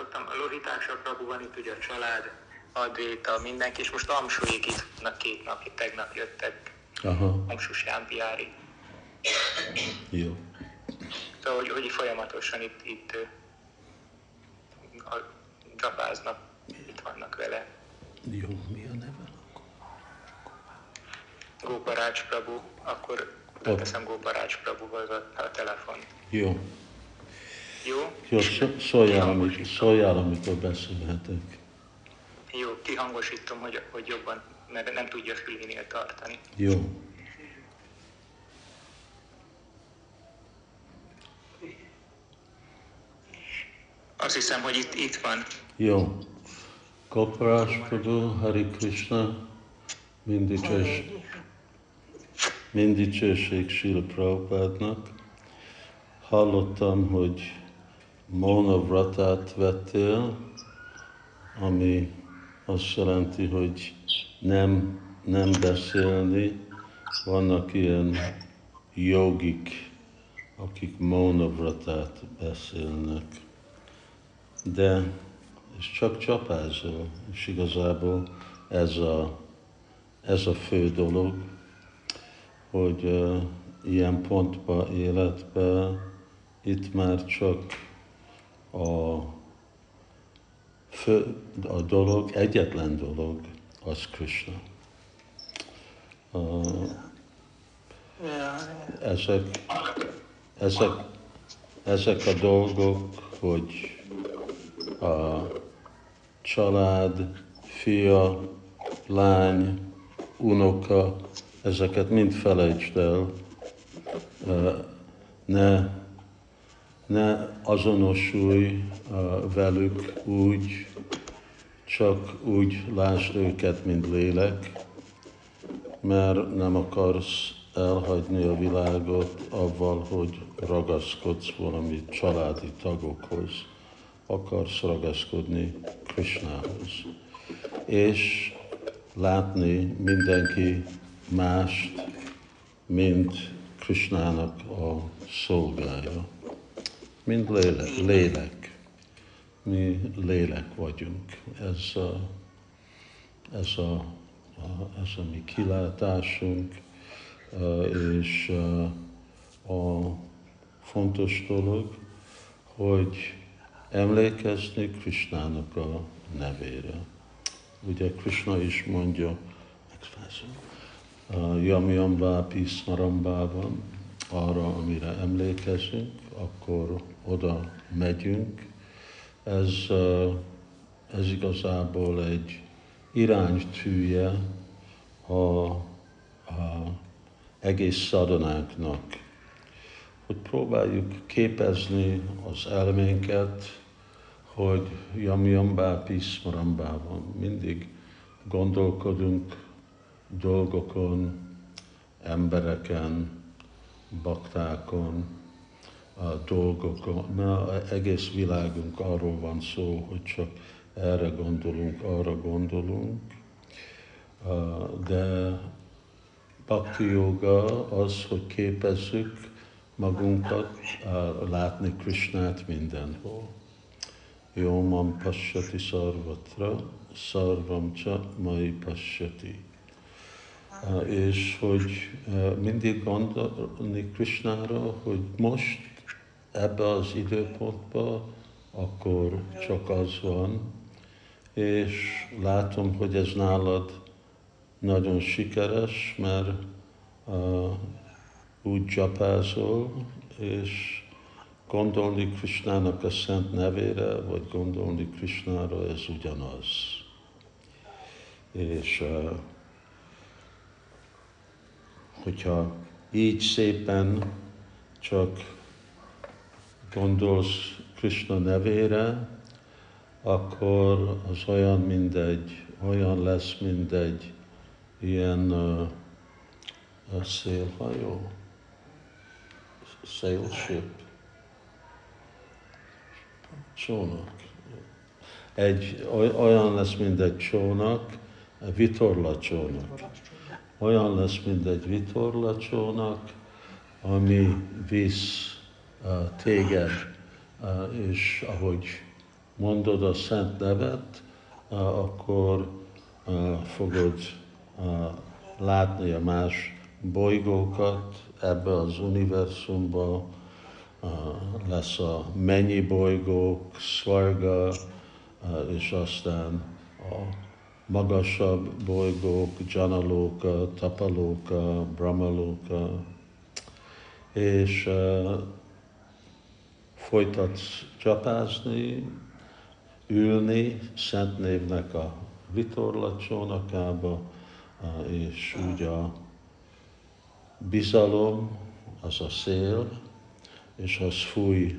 szoktam, a Lohitásra Prabhu van itt ugye a család, Advéta, mindenki, és most Amsúék itt vannak két napig, tegnap jöttek, Aha, Amsus Jámpiári. jó. Szóval, hogy, hogy folyamatosan itt, itt a, dzsapáznak, itt vannak vele. Jó, mi a neve? Góparács Prabhu, akkor leteszem Góparács Prabhuhoz a, a telefon. Jó. Jó? Jó, szó- szóljál, amikor, szóljál, amikor beszélhetek. Jó, kihangosítom, hogy, hogy jobban, mert nem tudja fülénél tartani. Jó. Azt hiszem, hogy itt, itt van. Jó. Prabhu, Hari Krishna, mindig és mind dicsőség Srila Prabhupádnak. Hallottam, hogy Mona Vratát vettél, ami azt jelenti, hogy nem, nem beszélni. Vannak ilyen jogik, akik Mona Vratát beszélnek. De és csak csapázol, és igazából ez a, ez a fő dolog, hogy uh, ilyen pontba életbe itt már csak a, fő, a dolog, egyetlen dolog, az Krishna. Ezek, ezek, ezek a dolgok, hogy a család, fia, lány, unoka, ezeket mind felejtsd el. Ne, ne azonosulj velük úgy, csak úgy lásd őket, mint lélek, mert nem akarsz elhagyni a világot avval, hogy ragaszkodsz valami családi tagokhoz. Akarsz ragaszkodni Krishnához. És látni mindenki mást, mint Krishnának a szolgája. Mint lélek. lélek. Mi lélek vagyunk. Ez a, ez a, a, ez a mi kilátásunk, és a fontos dolog, hogy emlékezni Krishnának a nevére. Ugye Krishna is mondja, Yam Vápi Smarambában, arra, amire emlékezünk, akkor oda megyünk. Ez, ö, ez igazából egy iránytűje a, a egész szadonánknak, hogy próbáljuk képezni az elménket, hogy Bápi Smarambában mindig gondolkodunk dolgokon, embereken, baktákon, dolgokon, mert egész világunk arról van szó, hogy csak erre gondolunk, arra gondolunk, de bhakti yoga az, hogy képezzük magunkat látni Krishnát mindenhol. Jó mam pasyati sarvatra, sarvam cha mai pasyati. És hogy mindig gondolni Krishnára, hogy most ebbe az időpontba, akkor csak az van, és látom, hogy ez nálad nagyon sikeres, mert uh, úgy csapázol, és gondolni Krishnának a szent nevére, vagy gondolni Krishnára, ez ugyanaz. És uh, hogyha így szépen csak gondolsz Krishna nevére, akkor az olyan mindegy, olyan lesz, mindegy ilyen uh, szélhajó, sailship, csónak. Egy, olyan lesz, mint egy csónak, vitorlacsónak. Olyan lesz, mint egy vitorlacsónak, ami visz téged, és ahogy mondod a szent nevet, akkor fogod látni a más bolygókat ebbe az univerzumba, lesz a mennyi bolygók, szvarga, és aztán a magasabb bolygók, Janalóka, Tapalóka, Brahmalóka, és folytatsz csapázni, ülni Szent Névnek a vitorlacsónakába, és úgy a bizalom, az a szél, és az fúj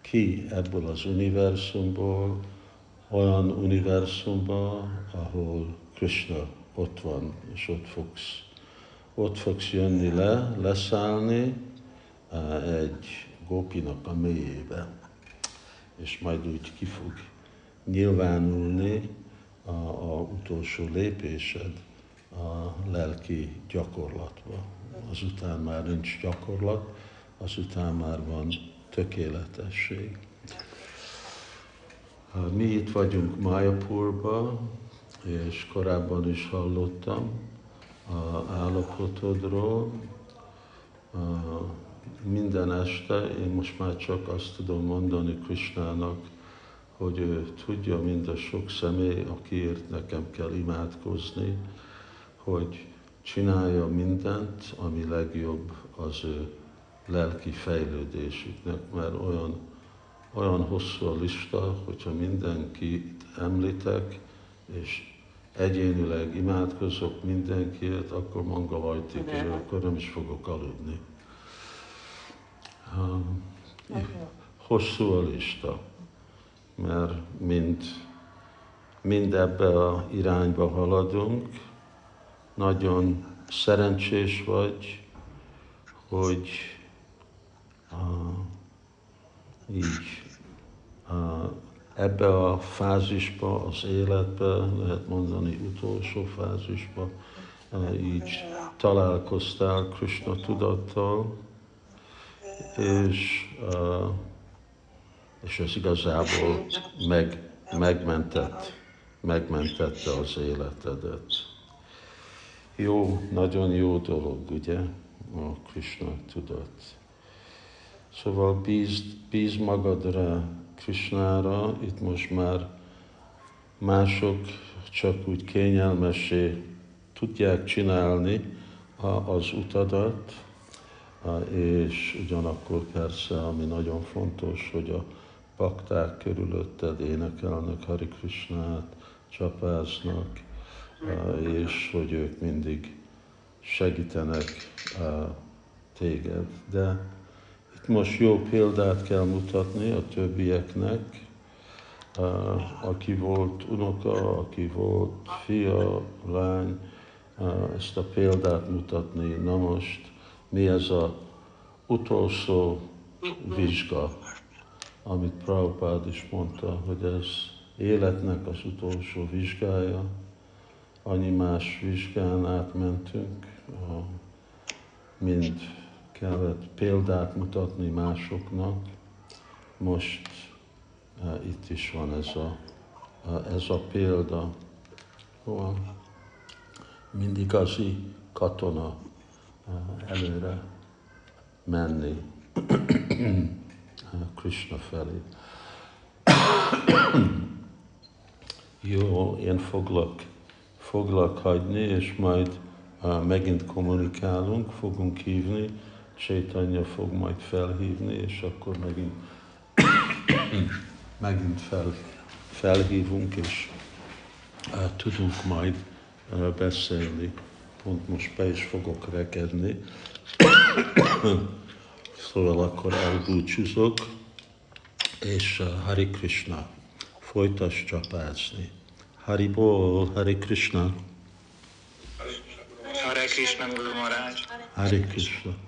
ki ebből az univerzumból, olyan univerzumba, ahol Krishna ott van, és ott fogsz, ott fogsz jönni le, leszállni egy gópinak a mélyébe, és majd úgy ki fog nyilvánulni a, a utolsó lépésed a lelki gyakorlatba. Azután már nincs gyakorlat, azután már van tökéletesség. Mi itt vagyunk Mayapurba, és korábban is hallottam a állapotodról. Minden este én most már csak azt tudom mondani Krishnának, hogy ő tudja mind a sok személy, akiért nekem kell imádkozni, hogy csinálja mindent, ami legjobb az ő lelki fejlődésüknek, mert olyan, olyan hosszú a lista, hogyha mindenkit említek, és egyénileg imádkozok mindenkiért, akkor manga vajtik, és akkor nem is fogok aludni. Hosszú a lista, mert mind, mind ebbe a irányba haladunk, nagyon szerencsés vagy, hogy uh, így uh, ebbe a fázisba, az életbe, lehet mondani utolsó fázisba, uh, így találkoztál Krishna tudattal, és, és ez igazából meg, megmentett, megmentette az életedet. Jó, nagyon jó dolog, ugye, a Krishna tudat. Szóval bíz, bíz magadra Krishnára, itt most már mások csak úgy kényelmesé tudják csinálni az utadat, és ugyanakkor persze, ami nagyon fontos, hogy a bakták körülötted énekelnek Hari Krishnát, csapáznak, és hogy ők mindig segítenek téged. De itt most jó példát kell mutatni a többieknek, aki volt unoka, aki volt fia, lány, ezt a példát mutatni. Na most mi ez a utolsó vizsga, amit Prabhupád is mondta, hogy ez életnek az utolsó vizsgája, annyi más vizsgán átmentünk, mind kellett példát mutatni másoknak. Most uh, itt is van ez a, uh, ez a példa, hol mind igazi katona előre menni Krishna felé. Jó, én foglak, foglak hagyni, és majd uh, megint kommunikálunk, fogunk hívni, Csaitanya fog majd felhívni, és akkor megint, megint fel, felhívunk, és uh, tudunk majd uh, beszélni. Pont most be is fogok rekedni. szóval akkor elbúcsúzok, és uh, Hari Krishna, folytass csapázni. Hari Bol, Hari Krishna. Hare Krishna Guru Maharaj. Hare Krishna.